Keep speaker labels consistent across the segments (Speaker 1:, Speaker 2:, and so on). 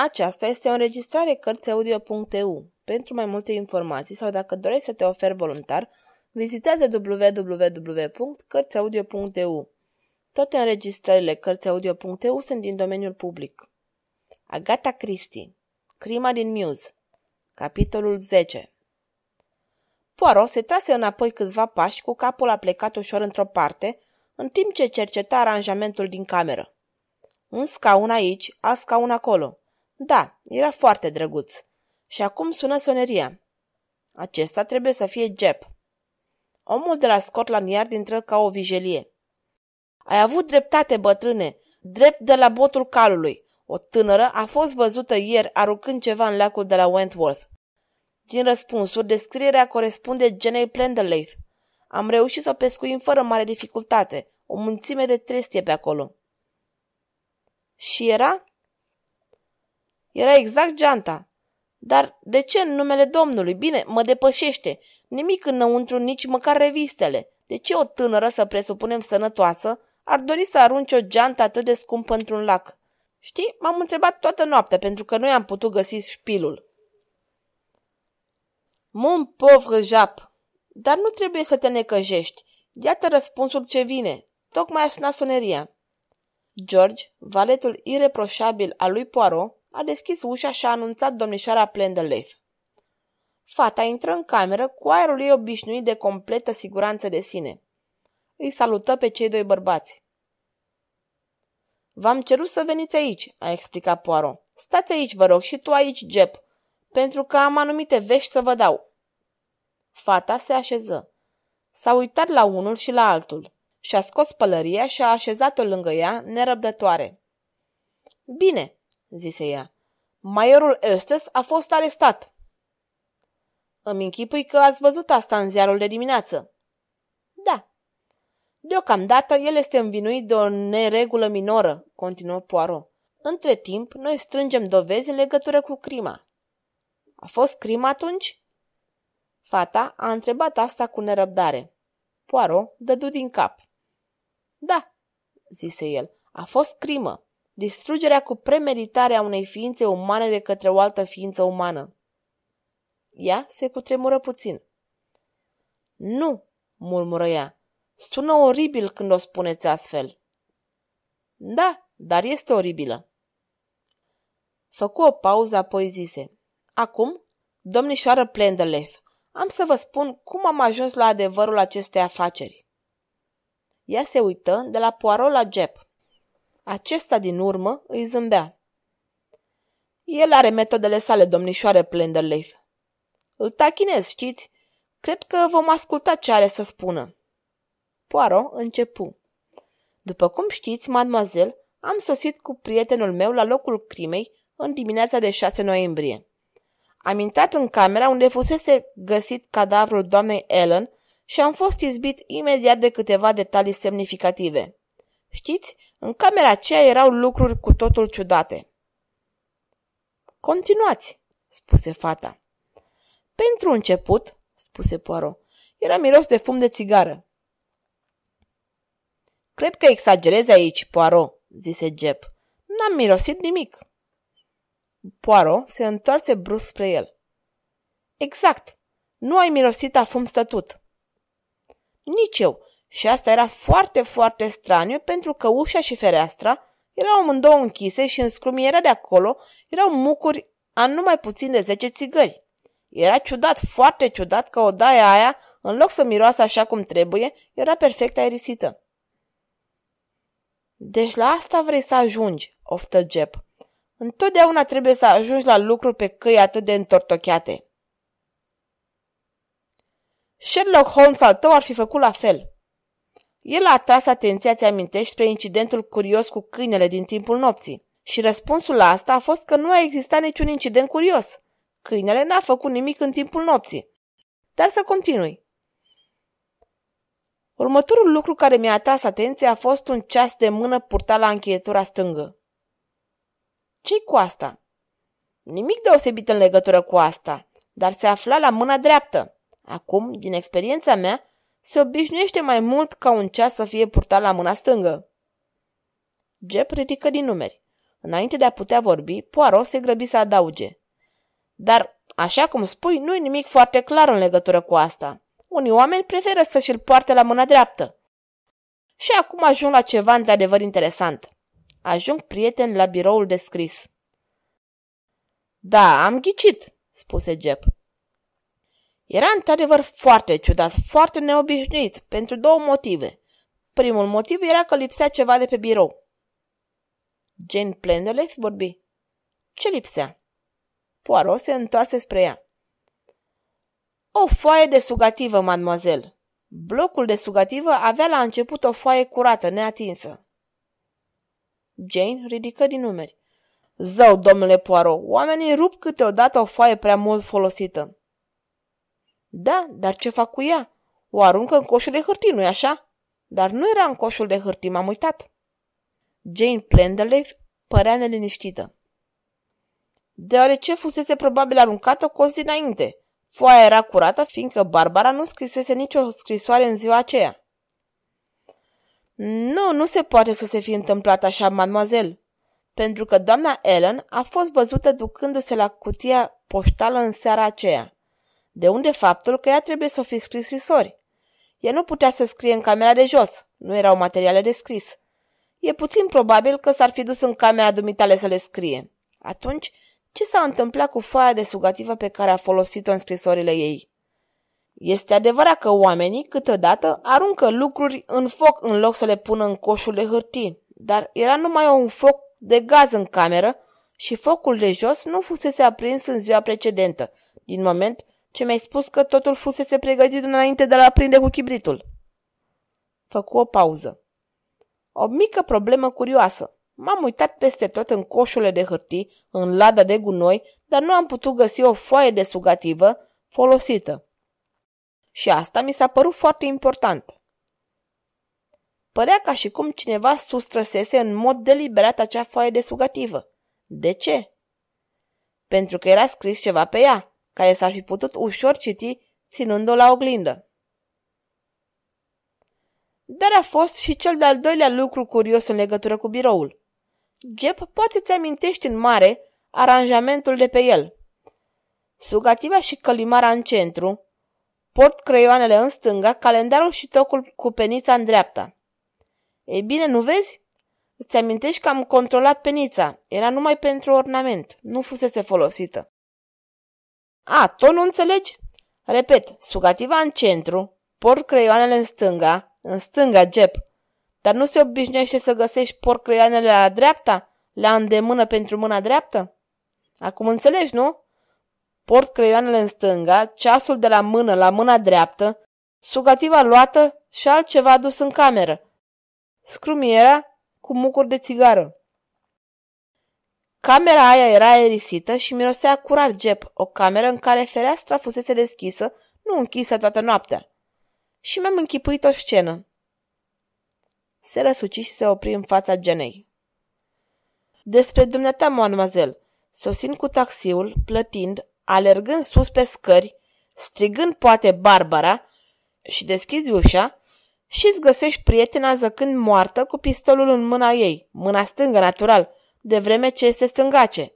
Speaker 1: Aceasta este o înregistrare Cărțiaudio.eu. Pentru mai multe informații sau dacă dorești să te oferi voluntar, vizitează www.cărțiaudio.eu. Toate înregistrările Cărțiaudio.eu sunt din domeniul public. Agata Christie Crima din Muse Capitolul 10 Poirot se trase înapoi câțiva pași cu capul aplecat ușor într-o parte, în timp ce cerceta aranjamentul din cameră. Un scaun aici, alt scaun acolo. Da, era foarte drăguț. Și acum sună soneria. Acesta trebuie să fie Jep. Omul de la Scotland Yard intră ca o vijelie. Ai avut dreptate, bătrâne, drept de la botul calului. O tânără a fost văzută ieri aruncând ceva în lacul de la Wentworth. Din răspunsuri, descrierea corespunde genei Plenderleith. Am reușit să o pescuim fără mare dificultate. O mulțime de trestie pe acolo. Și era? Era exact geanta. Dar de ce în numele Domnului? Bine, mă depășește. Nimic înăuntru, nici măcar revistele. De ce o tânără, să presupunem sănătoasă, ar dori să arunce o geantă atât de scumpă într-un lac? Știi, m-am întrebat toată noaptea pentru că noi am putut găsi șpilul. Mon pauvre Jap! Dar nu trebuie să te necăjești. Iată răspunsul ce vine. Tocmai aș sunat soneria. George, valetul ireproșabil al lui Poirot, a deschis ușa și a anunțat domnișoara Plenderleith. Fata intră în cameră cu aerul ei obișnuit de completă siguranță de sine. Îi salută pe cei doi bărbați. V-am cerut să veniți aici, a explicat Poirot. Stați aici, vă rog, și tu aici, Jep, pentru că am anumite vești să vă dau. Fata se așeză. S-a uitat la unul și la altul. Și-a scos pălăria și a așezat-o lângă ea, nerăbdătoare. Bine, zise ea. Maiorul Eustace a fost arestat. Îmi închipui că ați văzut asta în ziarul de dimineață. Da. Deocamdată el este învinuit de o neregulă minoră, continuă Poirot. Între timp, noi strângem dovezi în legătură cu crima. A fost crimă atunci? Fata a întrebat asta cu nerăbdare. Poirot dădu din cap. Da, zise el, a fost crimă. Distrugerea cu premeditare a unei ființe umane de către o altă ființă umană. Ea se cutremură puțin. Nu, murmură ea. Sună oribil când o spuneți astfel. Da, dar este oribilă. Făcu o pauză, apoi zise. Acum, domnișoară Plenderleith, am să vă spun cum am ajuns la adevărul acestei afaceri. Ea se uită de la Poirot la Jep. Acesta din urmă îi zâmbea. El are metodele sale, domnișoare Plenderleith. Îl tachinez, știți? Cred că vom asculta ce are să spună. Poirot începu. După cum știți, mademoiselle, am sosit cu prietenul meu la locul crimei în dimineața de 6 noiembrie. Am intrat în camera unde fusese găsit cadavrul doamnei Ellen și am fost izbit imediat de câteva detalii semnificative. Știți, în camera aceea erau lucruri cu totul ciudate. Continuați, spuse fata. Pentru început, spuse Poirot, era miros de fum de țigară. Cred că exagerezi aici, Poirot, zise Jep. N-am mirosit nimic. Poirot se întoarce brusc spre el. Exact. Nu ai mirosit a fum stătut. Nici eu. Și asta era foarte, foarte straniu pentru că ușa și fereastra erau amândouă închise și în scrumiera de acolo erau mucuri a numai puțin de zece țigări. Era ciudat, foarte ciudat că odaia aia, în loc să miroasă așa cum trebuie, era perfect aerisită. Deci la asta vrei să ajungi, oftă Jep. Întotdeauna trebuie să ajungi la lucruri pe căi atât de întortocheate. Sherlock Holmes al tău ar fi făcut la fel. El a atras atenția, ți amintești, spre incidentul curios cu câinele din timpul nopții. Și răspunsul la asta a fost că nu a existat niciun incident curios. Câinele n-a făcut nimic în timpul nopții. Dar să continui. Următorul lucru care mi-a atras atenția a fost un ceas de mână purtat la încheietura stângă. ce cu asta? Nimic deosebit în legătură cu asta, dar se afla la mâna dreaptă. Acum, din experiența mea, se obișnuiește mai mult ca un ceas să fie purtat la mâna stângă. Jep ridică din numeri. Înainte de a putea vorbi, Poirot se grăbi să adauge. Dar, așa cum spui, nu-i nimic foarte clar în legătură cu asta. Unii oameni preferă să și-l poarte la mâna dreaptă. Și acum ajung la ceva într-adevăr interesant. Ajung prieten la biroul de scris. Da, am ghicit, spuse Jep. Era într-adevăr foarte ciudat, foarte neobișnuit, pentru două motive. Primul motiv era că lipsea ceva de pe birou. Jane Plenderleaf vorbi. Ce lipsea? Poirot se întoarse spre ea. O foaie de sugativă, mademoiselle. Blocul de sugativă avea la început o foaie curată, neatinsă. Jane ridică din numeri. Zău, domnule Poirot, oamenii rup câteodată o foaie prea mult folosită. Da, dar ce fac cu ea? O aruncă în coșul de hârtii, nu-i așa? Dar nu era în coșul de hârtii, m-am uitat. Jane Plenderleaf părea neliniștită. Deoarece fusese probabil aruncată cu o zi înainte. Foaia era curată, fiindcă Barbara nu scrisese nicio scrisoare în ziua aceea. Nu, nu se poate să se fi întâmplat așa, mademoiselle, pentru că doamna Ellen a fost văzută ducându-se la cutia poștală în seara aceea. De unde faptul că ea trebuie să fi scris scrisori? Ea nu putea să scrie în camera de jos, nu erau materiale de scris. E puțin probabil că s-ar fi dus în camera dumitale să le scrie. Atunci, ce s-a întâmplat cu foaia de sugativă pe care a folosit-o în scrisorile ei? Este adevărat că oamenii, câteodată, aruncă lucruri în foc în loc să le pună în coșul de hârtii, dar era numai un foc de gaz în cameră și focul de jos nu fusese aprins în ziua precedentă, din moment ce mi-ai spus că totul fusese pregătit înainte de a aprinde cu chibritul. Făcu o pauză. O mică problemă curioasă. M-am uitat peste tot în coșurile de hârtii, în lada de gunoi, dar nu am putut găsi o foaie de sugativă folosită. Și asta mi s-a părut foarte important. Părea ca și cum cineva sustrăsese în mod deliberat acea foaie de sugativă. De ce? Pentru că era scris ceva pe ea, care s-ar fi putut ușor citi ținând-o la oglindă. Dar a fost și cel de-al doilea lucru curios în legătură cu biroul. Jep poate ți amintești în mare aranjamentul de pe el. Sugativa și călimara în centru, port creioanele în stânga, calendarul și tocul cu penița în dreapta. Ei bine, nu vezi? Îți amintești că am controlat penița. Era numai pentru ornament. Nu fusese folosită. A, tot nu înțelegi? Repet, sugativa în centru, port creioanele în stânga, în stânga, Jep. Dar nu se obișnuiește să găsești port creioanele la dreapta, la îndemână pentru mâna dreaptă? Acum înțelegi, nu? Port creioanele în stânga, ceasul de la mână la mâna dreaptă, sugativa luată și altceva adus în cameră. Scrumiera cu mucuri de țigară. Camera aia era aerisită și mirosea curat Jep, o cameră în care fereastra fusese deschisă, nu închisă toată noaptea și mi-am închipuit o scenă. Se răsuci și se opri în fața genei. Despre dumneata, mademoiselle, sosind cu taxiul, plătind, alergând sus pe scări, strigând poate Barbara și deschizi ușa și îți găsești prietena zăcând moartă cu pistolul în mâna ei, mâna stângă natural, de vreme ce este stângace.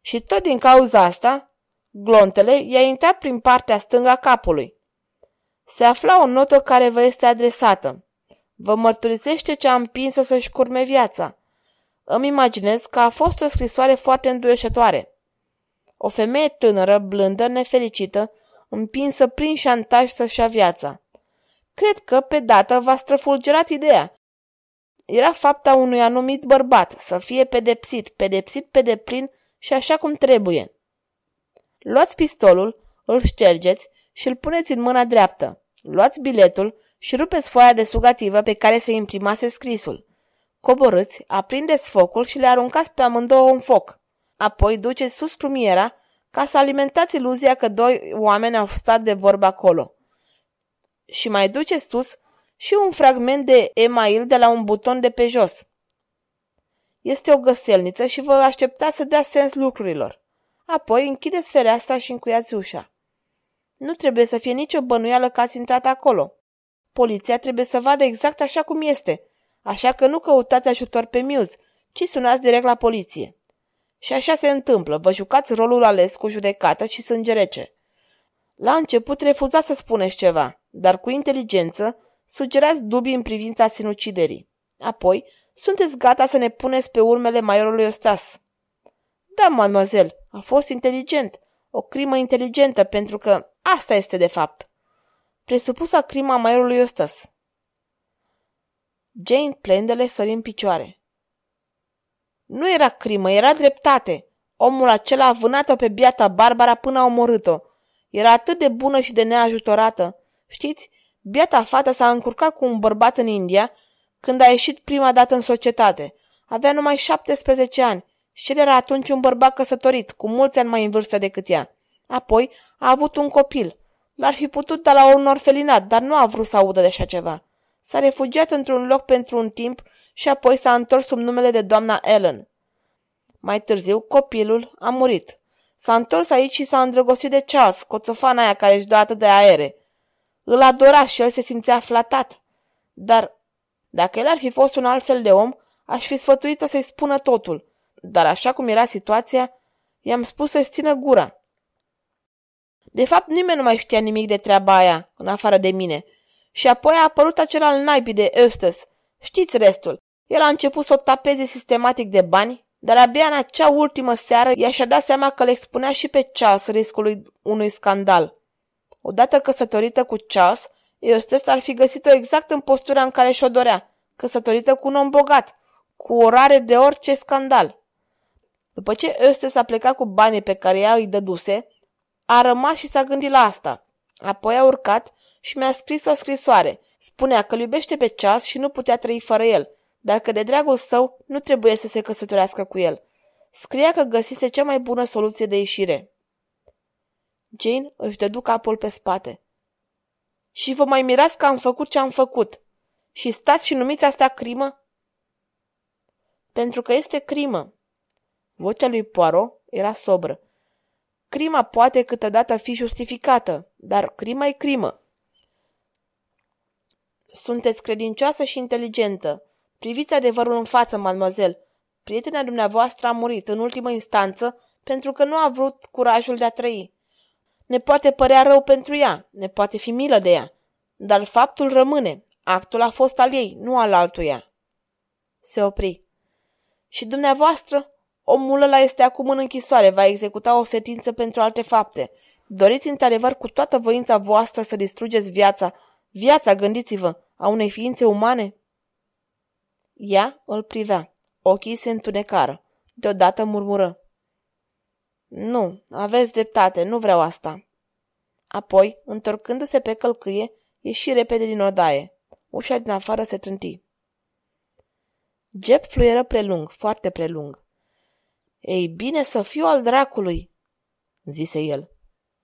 Speaker 1: Și tot din cauza asta, glontele i-a intrat prin partea stângă a capului. Se afla o notă care vă este adresată. Vă mărturisește ce a împins-o să-și curme viața. Îmi imaginez că a fost o scrisoare foarte înduioșătoare. O femeie tânără, blândă, nefericită, împinsă prin șantaj să-și ia viața. Cred că, pe dată, v-a străfulgerat ideea. Era fapta unui anumit bărbat să fie pedepsit, pedepsit pe deplin și așa cum trebuie. Luați pistolul, îl ștergeți și îl puneți în mâna dreaptă. Luați biletul și rupeți foaia de sugativă pe care se imprimase scrisul. Coborâți, aprindeți focul și le aruncați pe amândouă în foc. Apoi duceți sus prumiera ca să alimentați iluzia că doi oameni au stat de vorbă acolo. Și mai duceți sus și un fragment de email de la un buton de pe jos. Este o găselniță și vă așteptați să dea sens lucrurilor. Apoi închideți fereastra și încuiați ușa. Nu trebuie să fie nicio bănuială că ați intrat acolo. Poliția trebuie să vadă exact așa cum este, așa că nu căutați ajutor pe Muse, ci sunați direct la poliție. Și așa se întâmplă, vă jucați rolul ales cu judecată și sânge rece. La început refuzați să spuneți ceva, dar cu inteligență sugerați dubii în privința sinuciderii. Apoi, sunteți gata să ne puneți pe urmele maiorului Ostas. Da, mademoiselle, a fost inteligent. O crimă inteligentă, pentru că asta este de fapt. Presupusa crima maiorului Ostas. Jane Plendele sări în picioare. Nu era crimă, era dreptate. Omul acela a vânat-o pe biata Barbara până a omorât-o. Era atât de bună și de neajutorată. Știți, biata fată s-a încurcat cu un bărbat în India când a ieșit prima dată în societate. Avea numai 17 ani și el era atunci un bărbat căsătorit, cu mulți ani mai în vârstă decât ea. Apoi a avut un copil. L-ar fi putut da la un orfelinat, dar nu a vrut să audă de așa ceva. S-a refugiat într-un loc pentru un timp și apoi s-a întors sub numele de doamna Ellen. Mai târziu, copilul a murit. S-a întors aici și s-a îndrăgostit de Charles, coțofana aia care își dă atât de aere. Îl adora și el se simțea flatat. Dar dacă el ar fi fost un alt fel de om, aș fi sfătuit-o să-i spună totul. Dar așa cum era situația, i-am spus să-și țină gura. De fapt, nimeni nu mai știa nimic de treaba aia, în afară de mine. Și apoi a apărut acela al naibii de Eustace. Știți restul. El a început să o tapeze sistematic de bani, dar abia în acea ultimă seară i-a și dat seama că le expunea și pe Charles riscului unui scandal. Odată căsătorită cu Charles, Eustace ar fi găsit-o exact în postura în care și-o dorea, căsătorită cu un om bogat, cu orare de orice scandal. După ce Eustace a plecat cu banii pe care ea îi dăduse, a rămas și s-a gândit la asta. Apoi a urcat și mi-a scris o scrisoare. Spunea că îl iubește pe ceas și nu putea trăi fără el, dar că de dragul său nu trebuie să se căsătorească cu el. Scria că găsise cea mai bună soluție de ieșire. Jane își dădu capul pe spate. Și vă mai mirați că am făcut ce am făcut. Și stați și numiți asta crimă? Pentru că este crimă. Vocea lui Poirot era sobră. Crima poate câteodată fi justificată, dar crima e crimă. Sunteți credincioasă și inteligentă. Priviți adevărul în față, mademoiselle. Prietena dumneavoastră a murit în ultimă instanță pentru că nu a vrut curajul de a trăi. Ne poate părea rău pentru ea, ne poate fi milă de ea, dar faptul rămâne. Actul a fost al ei, nu al altuia. Se opri. Și dumneavoastră? Omul ăla este acum în închisoare, va executa o sentință pentru alte fapte. Doriți într-adevăr cu toată voința voastră să distrugeți viața, viața, gândiți-vă, a unei ființe umane? Ea îl privea. Ochii se întunecară. Deodată murmură. Nu, aveți dreptate, nu vreau asta. Apoi, întorcându-se pe călcâie, ieși repede din odaie. Ușa din afară se trânti. Jeb fluieră prelung, foarte prelung. Ei bine să fiu al dracului, zise el.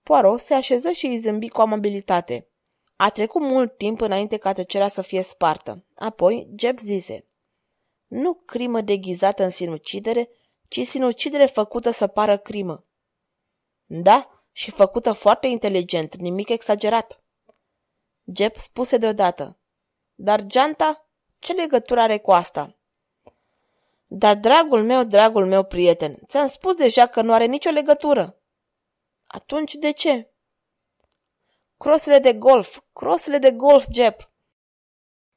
Speaker 1: Poirot se așeză și îi zâmbi cu amabilitate. A trecut mult timp înainte ca tăcerea să fie spartă. Apoi, Jeb zise. Nu crimă deghizată în sinucidere, ci sinucidere făcută să pară crimă. Da, și făcută foarte inteligent, nimic exagerat. Jeb spuse deodată. Dar geanta, ce legătură are cu asta? Dar, dragul meu, dragul meu prieten, ți-am spus deja că nu are nicio legătură. Atunci de ce? Crosele de golf, crosele de golf, Jeb.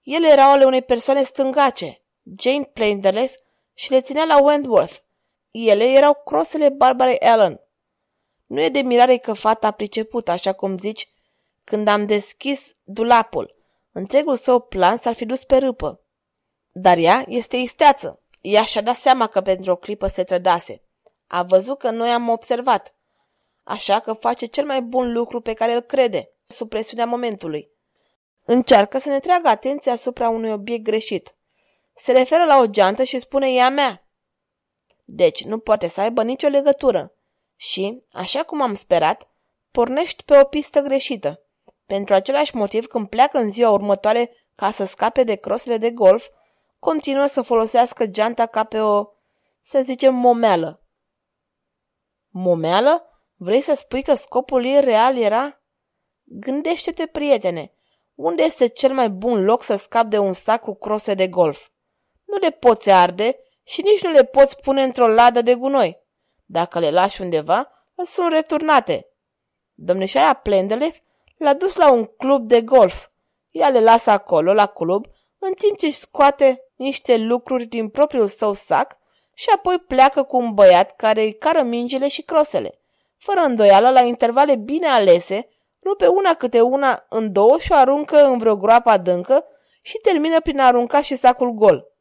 Speaker 1: Ele erau ale unei persoane stângace, Jane Plaindeles, și le ținea la Wentworth. Ele erau crosele Barbarei Allen. Nu e de mirare că fata a priceput, așa cum zici, când am deschis dulapul. Întregul său plan s-ar fi dus pe râpă. Dar ea este isteață. Ea și-a dat seama că pentru o clipă se trădase. A văzut că noi am observat. Așa că face cel mai bun lucru pe care îl crede, sub presiunea momentului. Încearcă să ne treagă atenția asupra unui obiect greșit. Se referă la o geantă și spune ea mea. Deci nu poate să aibă nicio legătură. Și, așa cum am sperat, pornești pe o pistă greșită. Pentru același motiv, când pleacă în ziua următoare ca să scape de crosele de golf, continuă să folosească geanta ca pe o, să zicem, momeală. Momeală? Vrei să spui că scopul ei real era? Gândește-te, prietene, unde este cel mai bun loc să scap de un sac cu crose de golf? Nu le poți arde și nici nu le poți pune într-o ladă de gunoi. Dacă le lași undeva, sunt returnate. Domnișoara Plendelef l-a dus la un club de golf. Ea le lasă acolo, la club, în timp ce își scoate niște lucruri din propriul său sac și apoi pleacă cu un băiat care îi cară mingile și crosele. Fără îndoială, la intervale bine alese, rupe una câte una în două și o aruncă în vreo groapă adâncă și termină prin a arunca și sacul gol.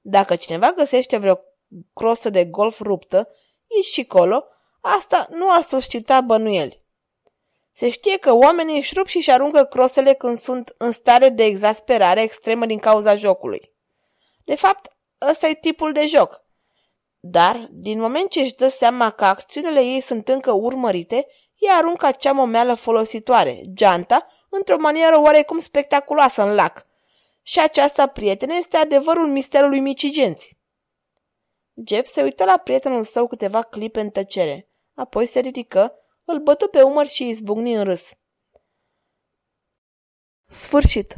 Speaker 1: Dacă cineva găsește vreo crosă de golf ruptă, aici și colo, asta nu ar suscita bănuieli. Se știe că oamenii își rup și își aruncă crosele când sunt în stare de exasperare extremă din cauza jocului. De fapt, ăsta e tipul de joc. Dar, din moment ce își dă seama că acțiunile ei sunt încă urmărite, ea aruncă acea momeală folositoare, geanta, într-o manieră oarecum spectaculoasă în lac. Și aceasta, prietene, este adevărul misterului micigenți. Jeff se uită la prietenul său câteva clipe în tăcere. Apoi se ridică, îl bătu pe umăr și izbucni în râs. Sfârșit.